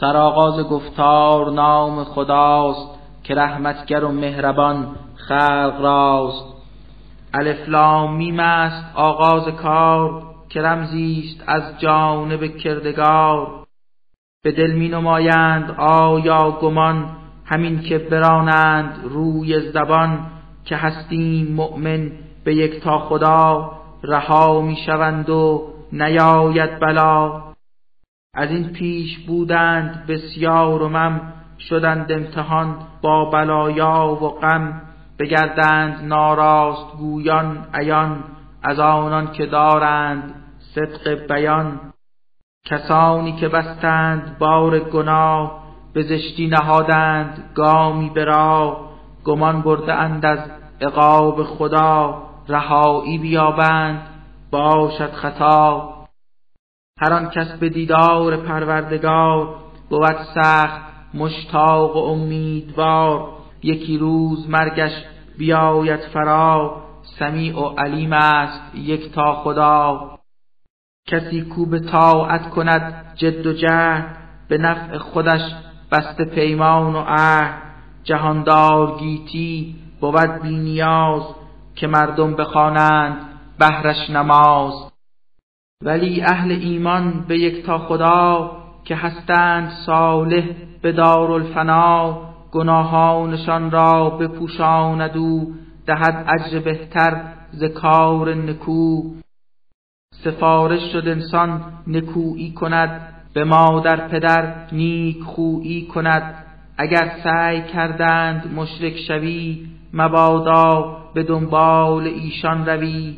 سرآغاز گفتار نام خداست که رحمتگر و مهربان خلق راست. الف لام میم است آغاز کار که رمزی است از جانب کردگار. به دل می نمایند آیا گمان همین که برانند روی زبان که هستیم مؤمن به یک تا خدا رها می شوند و نیاید بلا. از این پیش بودند بسیار و مم شدند امتحان با بلایا و غم بگردند ناراست گویان عیان از آنان که دارند صدق بیان. کسانی که بستند بار گناه به زشتی نهادند گامی به راه گمان برده اند از عقاب خدا رهایی بیابند باشد خطا. هر آن کس به دیدار پروردگار بود سخت مشتاق و امیدوار. یکی روز مرگش بیاید فرا سمیع و علیم است یک تا خدا. کسی کو به طاعت کند جد و جهد به نفع خودش بسته پیمان و عهد. جهاندار گیتی بود بی نیاز که مردم بخوانند بهرش نماز. ولی اهل ایمان به یک تا خدا که هستند صالح به دارالفنا گناهانشان را بپوشاند او دهد اجر بهتر ز کار نکو. سفارش شد انسان نکویی کند به مادر پدر نیک خویی کند. اگر سعی کردند مشرک شوی مبادا به دنبال ایشان روی.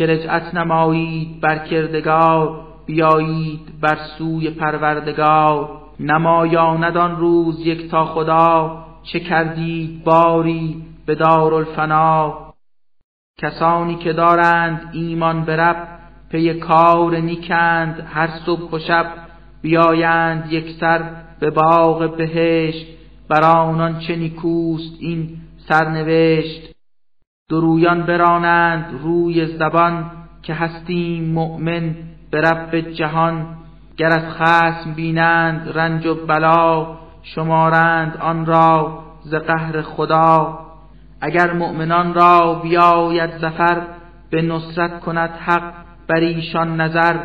که رجعت نمایید بر کردگار بیایید بر سوی پروردگار. نمایاند آن روز یک تا خدا چه کردید باری به دارالفنا. کسانی که دارند ایمان برب پی کار نیکند هر صبح و شب. بیایند یکسر به باغ بهشت بر آنان چه نیکوست این سرنوشت. درویان برانند روی زبان که هستیم مؤمن به رب جهان. گر از خسم بینند رنج و بلا شمارند آن را ز قهر خدا. اگر مؤمنان را بیاید زفر به نصرت کند حق بر ایشان نظر.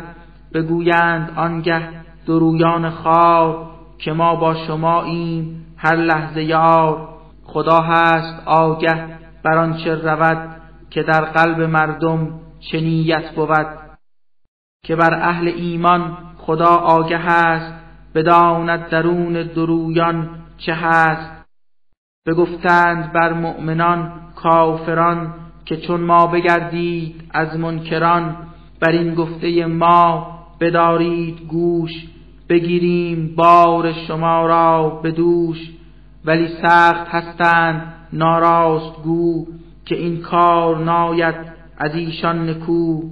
بگویند آنگه درویان خار که ما با شما این هر لحظه یار. خدا هست آگه بر آنچه رود که در قلب مردم چه بود که بر اهل ایمان خدا آگه است بداند درون درویان چه هست. بگفتند بر مؤمنان کافران که چون ما بگردید از منکران بر این گفته ما بدارید گوش بگیریم بار شما را به دوش. ولی سخت هستند ناراست گو که این کار ناید از ایشان نکو.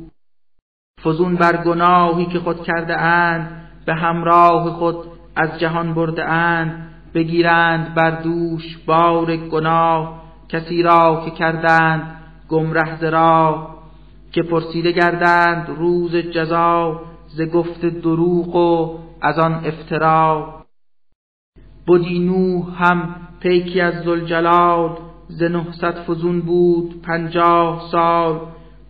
فزون بر گناهی که خود کرده اند به همراه خود از جهان برده اند. بگیرند بر دوش بار گناه کسی را که کردند گمره زرا. که پرسیده گردند روز جزا ز گفت دروغ و از آن افترا. بدی نوح هم پیکی از زلجلال ز نهصد فزون بود پنجاه سال.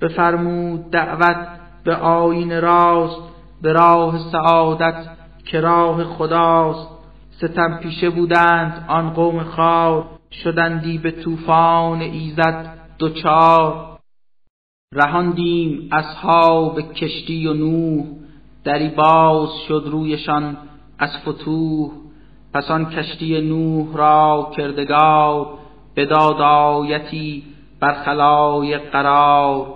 بفرمود دعوت به آین راست به راه سعادت که راه خداست. ستم پیشه بودند آن قوم خار شدندی به طوفان ایزد دوچار. رهاندیم اصحاب کشتی و نوح دری باز شد رویشان از فتوح. پس آن کشتی نوح را کردگار به دادایتی بر خلای قرار.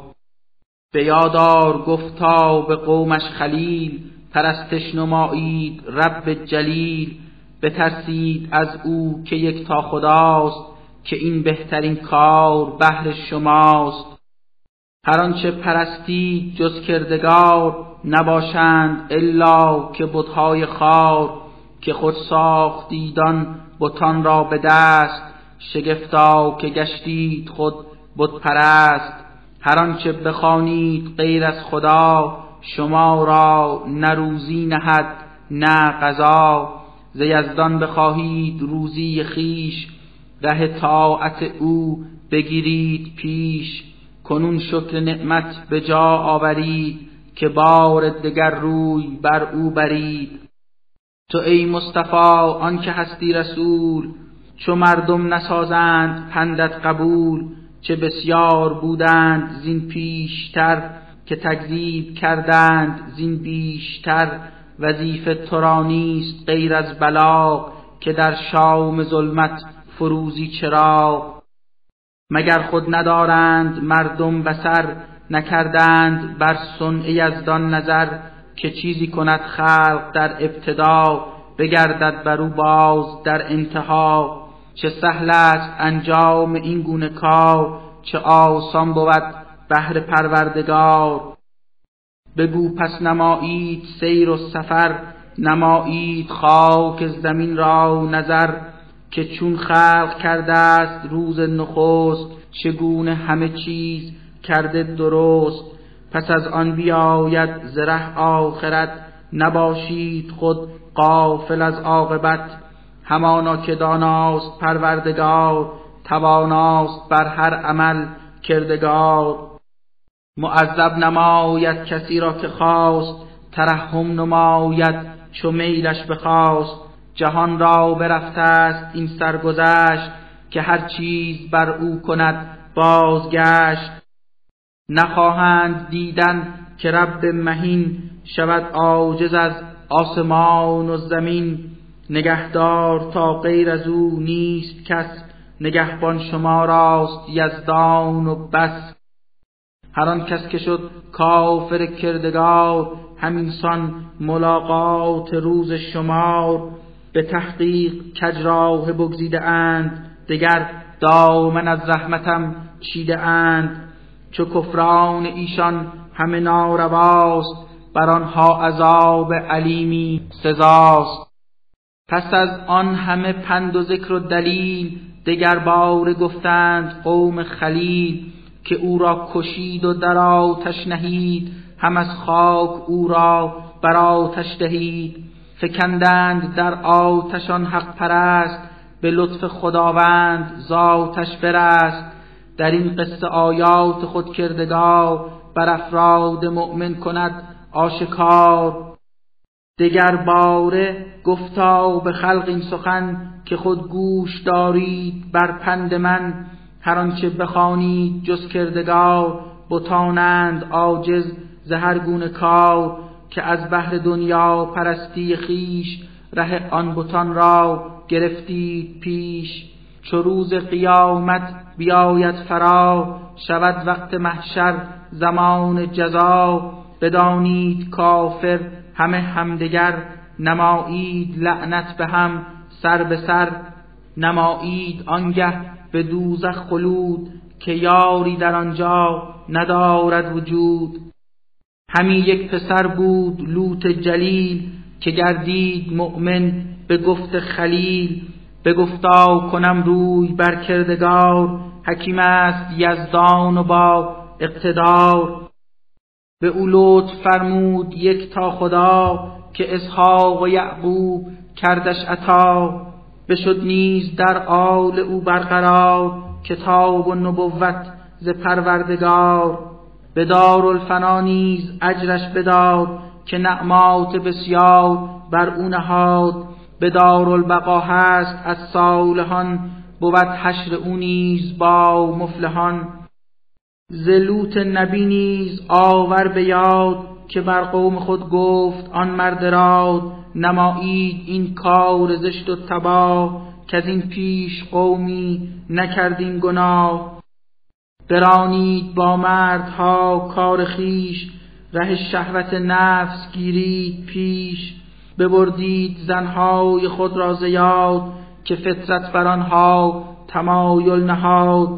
به یادار گفتا به قومش خلیل پرستش نمایید رب جلیل. بترسید از او که یک تا خداست که این بهترین کار بهر شماست. هر آنچه پرستی جز کردگار نباشند الا که بتهای خار. که خود ساختیدان بتان را به دست شگفتا که گشتید خود بت پرست. هر آنچه بخوانید غیر از خدا شما را نه روزی نهد نه قضا. ز یزدان بخواهید روزی خیش ره طاعت او بگیرید پیش. کنون شکر نعمت به جا آورید که بار دگر روی بر او برید. تو ای مصطفی آن که هستی رسول چو مردم نسازند پندت قبول چه بسیار بودند زین پیشتر که تکذیب کردند زین بیشتر. وظیفه تو را نیست غیر از بلاغ که در شام ظلمت فروزی چراغ. مگر خود ندارند مردم بسر نکردند بر صنع یزدان نظر. که چیزی کند خلق در ابتدا بگردد بر او باز در انتها. چه سهل است انجام این گونه کار چه آسان بود بهر پروردگار. بگو پس نمایید سیر و سفر نمایید خاک زمین را نظر. که چون خلق کرده است روز نخست چگونه همه چیز کرده درست. پس از آن بیاید زره آخرت. نباشید خود قافل از عاقبت. همانا که داناست پروردگار تواناست بر هر عمل کردگار. معذب نماید کسی را که خواست ترحم نماید چو میلش بخواست. جهان را برفته است این سرگذشت که هر چیز بر او کند بازگشت. نخواهند دیدن که رب مهین شود عاجز از آسمان و زمین. نگهدار تا غیر از او نیست کس. نگهبان شما راست یزدان و بس. هر آن کس که شد کافر کردگار همینسان ملاقات روز شمار. به تحقیق کجراه بگزیده اند دگر دامن از رحمتم چیده اند. چو کفران ایشان همه نارواست بر آنها عذاب علیمی سزاست. پس از آن همه پند و ذکر و دلیل دگر بار گفتند قوم خلیل که او را کشید و در آتش نهید هم از خاک او را بر آتش دهید. فکندند در آتشان حق پرست به لطف خداوند ذاتش برست. در این قصه آیات خود کردگار بر افراد مؤمن کند آشکار. دگر باره گفتا به خلق این سخن که خود گوش دارید بر پند من. هر آنچه بخوانید جز کردگار بتانند عاجز زهر گونه کار که از بحر دنیا پرستی خیش ره آن بتان را گرفتید پیش. چو روز قیامت بیاید فرا شود وقت محشر زمان جزا. بدانید کافر همه همدگر نمایید لعنت به هم سر به سر. نمایید آنگه به دوزخ خلود که یاری در آنجا ندارد وجود. همی یک پسر بود لوط جلیل که گردید مؤمن به گفت خلیل. به گفتا کنم روی بر کردگار حکیم است یزدان و با اقتدار. به او لطف فرمود یک تا خدا که اسحاق و یعقوب کردش عطا. بشد نیز در آل او برقرار کتاب و نبوت ز پروردگار. به دارالفنا نیز اجرش بداد که نعمات بسیار بر او نهاد. به دارالبقا هست از صالحان بود حشر او نیز با مفلحان. زلوت نبی نیز آور به یاد که بر قوم خود گفت آن مرد راد نمایید این کار زشت و تباه که از این پیش قومی نکردین گناه. برانید با مردها کار خیش ره شهوت نفس گیرید پیش. ببردید زنهای خود را زیاد که فطرت بر آنها تمایل نهاد.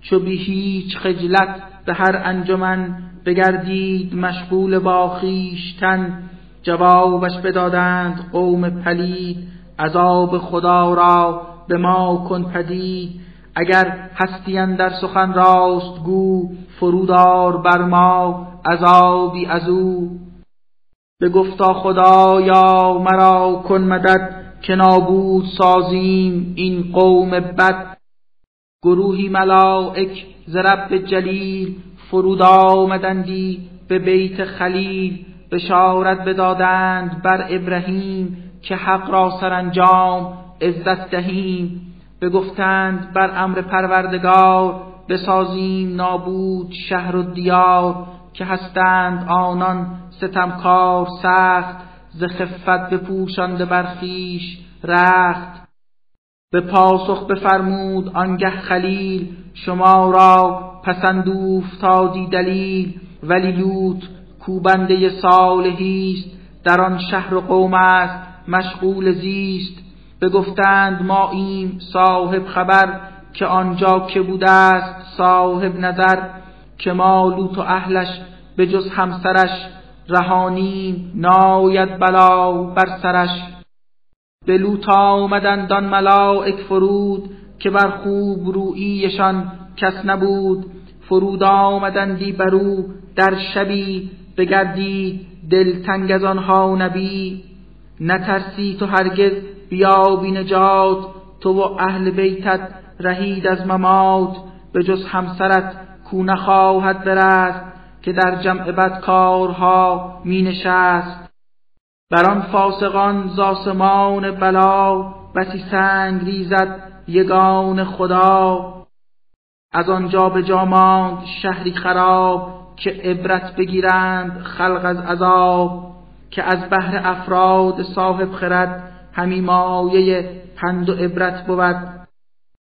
چو بی هیچ خجلت به هر انجمن بگردید مشغول با خویشتن. جوابش بدادند قوم پلید عذاب خدا را به ما کن پدید. اگر هستین در سخن راست گو فرودار بر ما عذابی از او به گفتا خدایا مرا کن مدد که نابود سازیم این قوم بد. گروهی ملائک ز رب جلیل فرود آمدندی به بیت خلیل بشارت بدادند بر ابراهیم که حق را سرانجام عزت دهیم. بگفتند بر امر پروردگار بسازیم نابود شهر و دیار که هستند آنان ستمکار سخت ز خفت بپوشانده بر خویش رخت. به پاسخ بفرمود آنگه خلیل شما را پسند اوفتادی دلیل. ولی لوط کوبنده صالحی است در آن شهر و قوم است مشغول زیست. بگفتند ما ایم صاحب خبر که آنجا که بوده است صاحب نظر که ما لوط و اهلش به جز همسرش رهانیم ناید بلا بر سرش. به لوط آمدند آن ملائک فرود که بر خوب رویشان کس نبود. فرود آمدندی بر او در شبی بگردید دلتنگ از آنها نبی. نترسی تو هرگز بیابی نجات. تو و اهل بیتت رهید از ممات. به جز همسرت کو نخواهد برست که در جمع بدکارها می نشست بر آن فاسقان زاسمان بلا بسی سنگ ریزد یگان خدا. از آنجا به جا ماند شهری خراب که عبرت بگیرند خلق از عذاب که از بهر افراد صاحب خرد همی مایه پند و عبرت بود.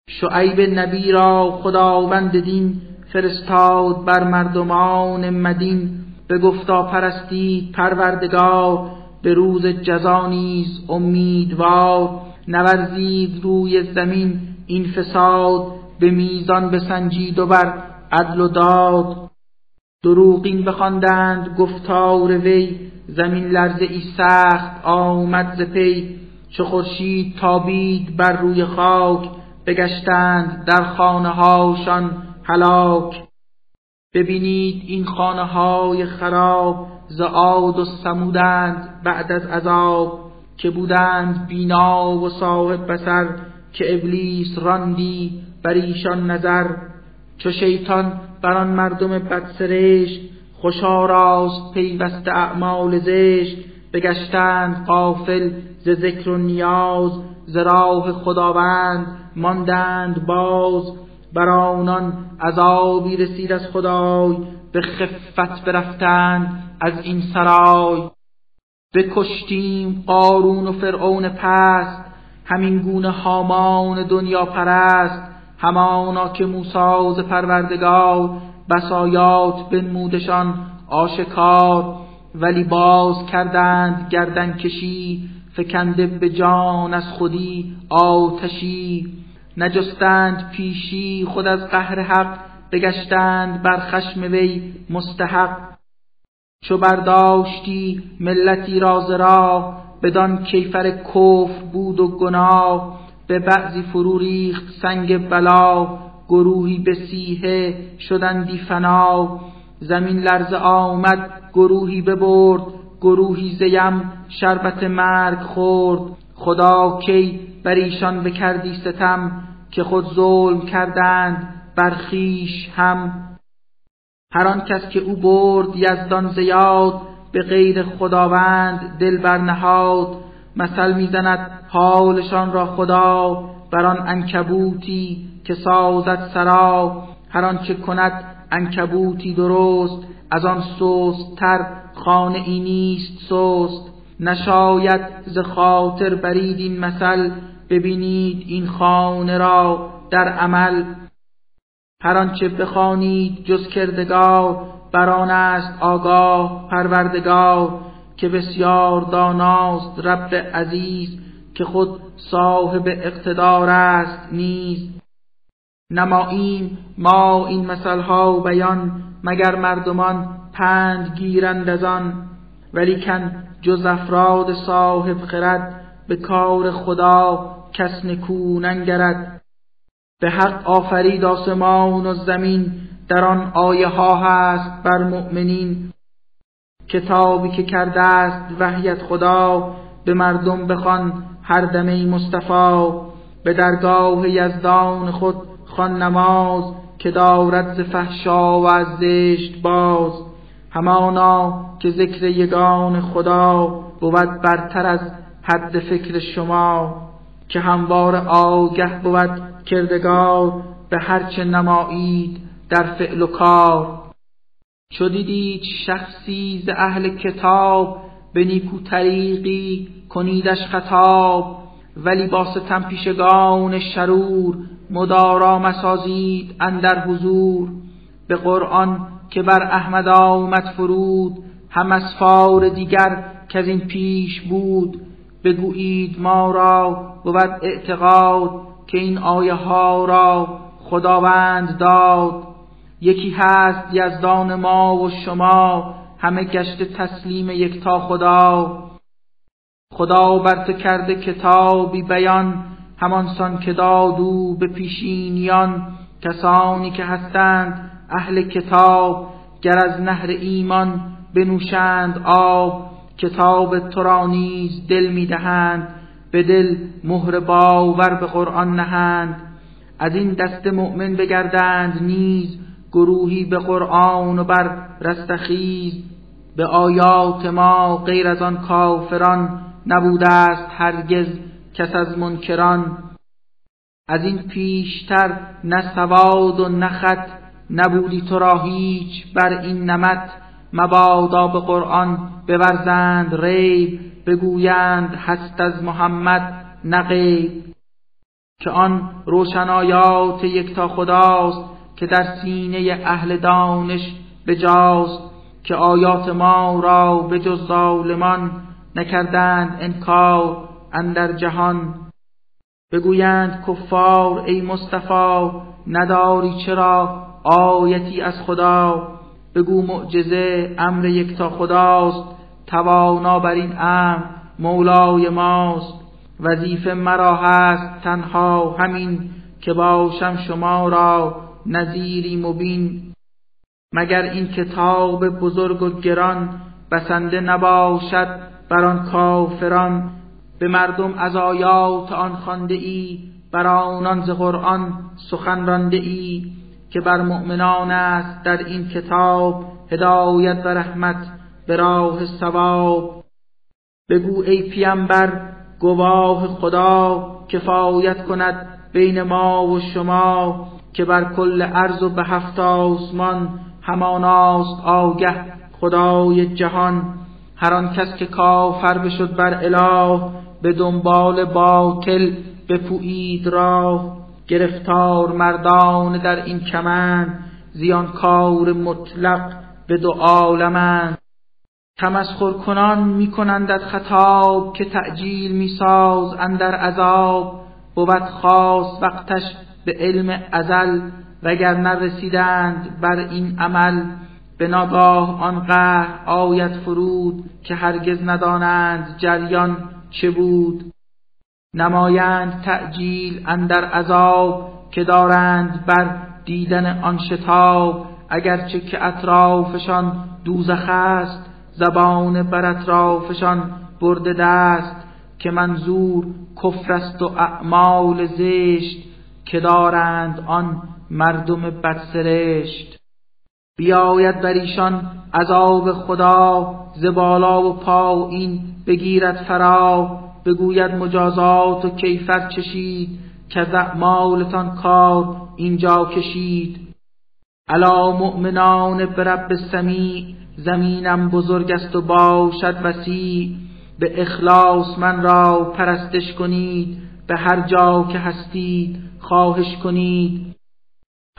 شعیب نبی را خداوند دین فرستاد بر مردمان مدین به گفتا پرستید پروردگار به روز جزا نیز امیدوار. نورزید روی زمین این فساد به میزان بسنجید و بر عدل و داد. دروغین بخواندند گفتار وی زمین لرزه ای سخت آمد ز پی. چو خورشید تابید بر روی خاک بگشتند در خانه هاشان هلاک. ببینید این خانه های خراب ز عاد و سمودند بعد از عذاب که بودند بینا و صاحب بسر که ابلیس راندی بر ایشان نظر. چو شیطان بر آن مردم بدسرشت خوشا راست پیوسته اعمال زشت بگشتند قافل ز ذکر و نیاز ز راه خداوند ماندند باز بر آنان عذابی رسید از خدای به خفت برفتند از این سرای. بکشتیم قارون و فرعون پست همین گونه هامان دنیا پرست همانا که موساز پروردگار بسایات بنمودشان آشکار. ولی باز کردند گردن کشی فکنده به جان از خودی آتشی. نجستند پیشی خود از قهر حق بگشتند بر خشم وی مستحق. چو برداشتی ملتی راز راه بدان کیفر کفر بود و گناه. به بعضی فرو ریخت سنگ بلا گروهی به سیه شدندی فنا. زمین لرز آمد گروهی ببرد گروهی زیم شربت مرگ خورد. خدا کی بر ایشان بکردی ستم که خود ظلم کردند بر خویش هم. هر آن کس که او برد یزدان زیاد به غیر خداوند دل برنهاد مثل می‌زند حالشان را خدا بر آن انکبوتی که سازد سرا. هر آنچه کند انکبوتی درست از آن سست تر خانه ای نیست سست. نشاید ز خاطر برید این مثل ببینید این خانه را در عمل. هر آنچه بخوانید جز کردگار بران است آگاه پروردگار که بسیار داناست رب عزیز که خود صاحب اقتدار است نیز. نماییم ما این مثلها بیان مگر مردمان پند گیرند از آن. ولیکن جز افراد صاحب خرد به کار خدا کس نکو ننگرد. به حق آفرید آسمان و زمین در آن آیه ها هست بر مؤمنین. کتابی که کرده است وحیت خدا به مردم بخوان هر دمی مصطفی. به درگاه یزدان خود خوان نماز که دارد ز فحشا و از زشت باز. همانا که ذکر یگان خدا بود برتر از حد فکر شما که هموار آگه بود کردگار به هرچه نمایید در فعل و کار. چو دیدید شخصی ز اهل کتاب به نیکو طریقی کنیدش خطاب ولی با ستم پیشگان شرور مدارا مسازید اندر حضور. به قرآن که بر احمد آمد فرود هم اسفار دیگر که از این پیش بود. بگویید ما را بود اعتقاد که این آیه ها را خداوند داد. یکی هست یزدان ما و شما همه گشت تسلیم یکتا خدا. خدا بر کرده کتابی بیان همانسان که دادو به پیشینیان. کسانی که هستند اهل کتاب گر از نهر ایمان بنوشند آب. کتاب تو را نیز دل می‌دهند به دل مهر باور به قرآن نهند. از این دست مؤمن بگردند نیز گروهی به قرآن و بر رستخیز. به آیات ما غیر از آن کافران نبوده است هرگز کس از منکران. از این پیشتر نه سواد و نه خط نبودی تو را هیچ بر این نمت مبادا به قرآن بورزند ریب بگویند هست از محمد نقیب. که آن روشنایات یکتا خداست که در سینه اهل دانش بجاست که آیات ما را به جز ظالمان نکردند انکار اندر جهان. بگویند کفار ای مصطفی نداری چرا آیتی از خدا؟ بگو معجزه امر یکتا خداست توانا بر این امر مولای ماست. وظیفه مرا هست تنها همین که باشم شما را نظیری مبین. مگر این کتاب بزرگ و گران بسنده نباشد بر آن کافران؟ به مردم از آیات آن خوانده ای بر آنان ز قرآن سخن رانده ای که بر مؤمنان است در این کتاب هدایت و رحمت به راه ثواب. بگو ای پیامبر گواه خدا کفایت کند بین ما و شما که بر کل عرض و به هفت آسمان هماناست آگه خدای جهان. هر آن کس که کافر بشد بر اله به دنبال باطل بپویید راه. گرفتار مردان در این کمند زیانکار مطلق به دو عالمند تمسخر کنان از خطاب که تعجیل میساز اندر عذاب. بود خاص وقتش به علم ازل وگر نرسیدند بر این عمل. به ناگاه آن قهر آیت فرود که هرگز ندانند جریان چه بود. نمایند تعجیل اندر عذاب که دارند بر دیدن آن شتاب. اگرچه که اطرافشان دوزخ است زبان بر اطرافشان برده دست. که منظور کفر است و اعمال زشت که دارند آن مردم بدسرشت. بیاید بر ایشان عذاب خدا زبالا و پایین بگیرد فرا. بگوید مجازات و کیفر چشید که از کار اینجا کشید. علا مؤمنان برب سمیع زمینم بزرگ است و باشد وسیع. به اخلاص من را پرستش کنید به هر جا که هستید خواهش کنید.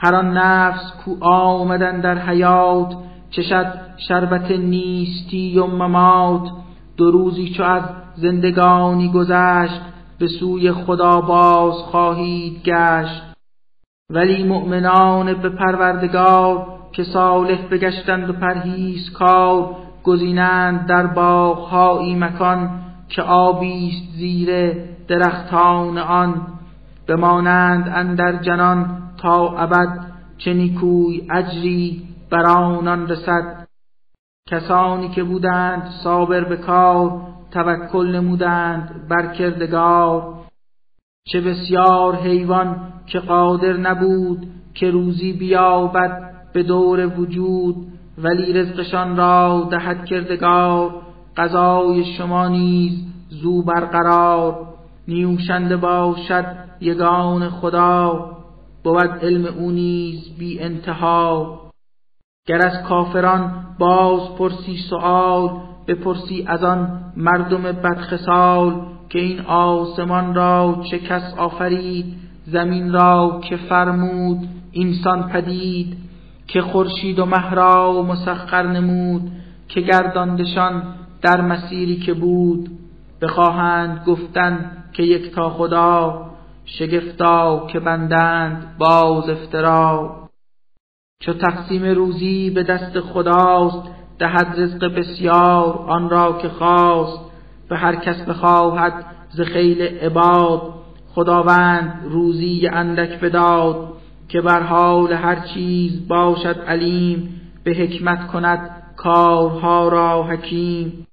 هر آن نفس کو آمدن در حیات چشد شربت نیستی و ممات. دو روزی چو از زندگانی گذشت به سوی خدا باز خواهید گشت. ولی مؤمنان به پروردگار که صالح بگشتند و پرهیز کار گزینند در باغهایی مکان که آبیست زیر درختان آن. بمانند اندر جنان تا ابد چه نیکوی اجری بر آنان رسد. کسانی که بودند صابر به کار توکل نمودند بر کردگار. چه بسیار حیوان که قادر نبود که روزی بیابد به دور وجود ولی رزقشان را دهد کردگار. غذای شما نیز زو برقرار. نیوشنده باشد یگان خدا. بود علم او نیز بی انتها. گر از کافران باز پرسی سؤال بپرسی از آن مردم بدخسال که این آسمان را چه کس آفرید زمین را که فرمود اینسان پدید که خورشید و مه را مسخر نمود که گرداندشان در مسیری که بود. بخواهند گفتن که یک تا خدا شگفتا که بندند باز افترا. چو تقسیم روزی به دست خداست دهد رزق بسیار آن را که خواست. به هر کس بخواهد ز خیل عباد خداوند روزی اندک بداد. که بر حال هر چیز باشد علیم به حکمت کند کارها را حکیم.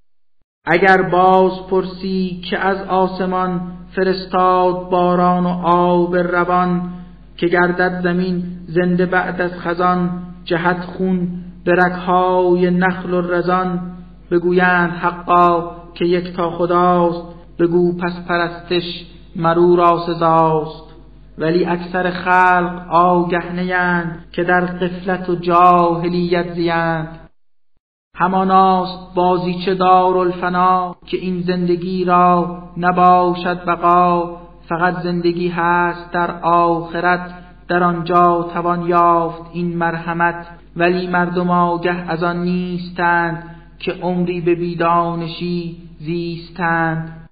اگر باز پرسی که از آسمان فرستاد باران و آب روان که گردد زمین زنده بعد از خزان جهت خون به رکهای نخل و رزان. بگویند حقا که یک تا خداست بگو پس پرستش مرو را سزاست. ولی اکثر خلق آگه نیند که در قفلت و جاهلیت زیند هماناست بازیچه الفنا که این زندگی را نباشد بقا. فقط زندگی هست در آخرت در آنجا توان یافت این مرحمت. ولی مردم آگه از آن نیستند که عمری به بیدانشی زیستند.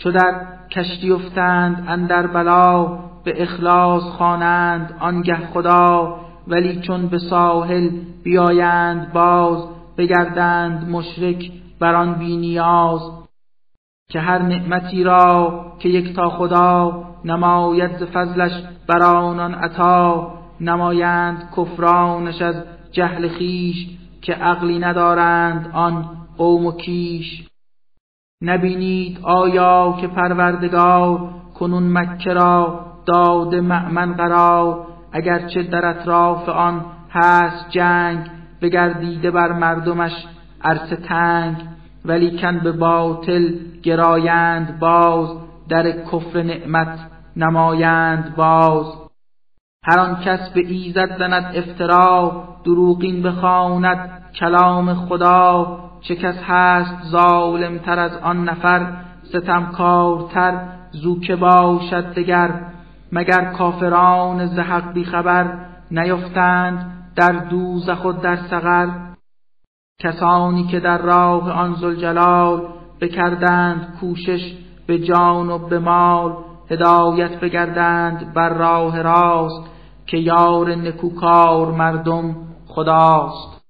چو در کشتی افتند اندر بلا به اخلاص خوانند آنگه خدا. ولی چون به ساحل بیایند باز بگردند مشرک بر آن بی نیاز. که هر نعمتی را که یک تا خدا نماید فضلش بر آنان عطا نمایند کفرانش از جهل خیش که عقلی ندارند آن قوم و کیش. نبینید آیا که پروردگار کنون مکه را داده مأمن قرار اگرچه در اطراف آن هست جنگ بگردیده بر مردمش عرصه تنگ. ولی کن به باطل گرایند باز در کفر نعمت نمایند باز. هر آن کس به ایزد زند افترا دروغین بخواند کلام خدا. چه کس هست ظالم تر از آن نفر ستمکارتر زو که باشد دگر. مگر کافران زحق بی خبر نیفتند در دوزخ و در سقر کسانی که در راه آن زلجلال بکردند کوشش به جان و به مال هدایت بگردند بر راه راست که یار نکوکار مردم خداست.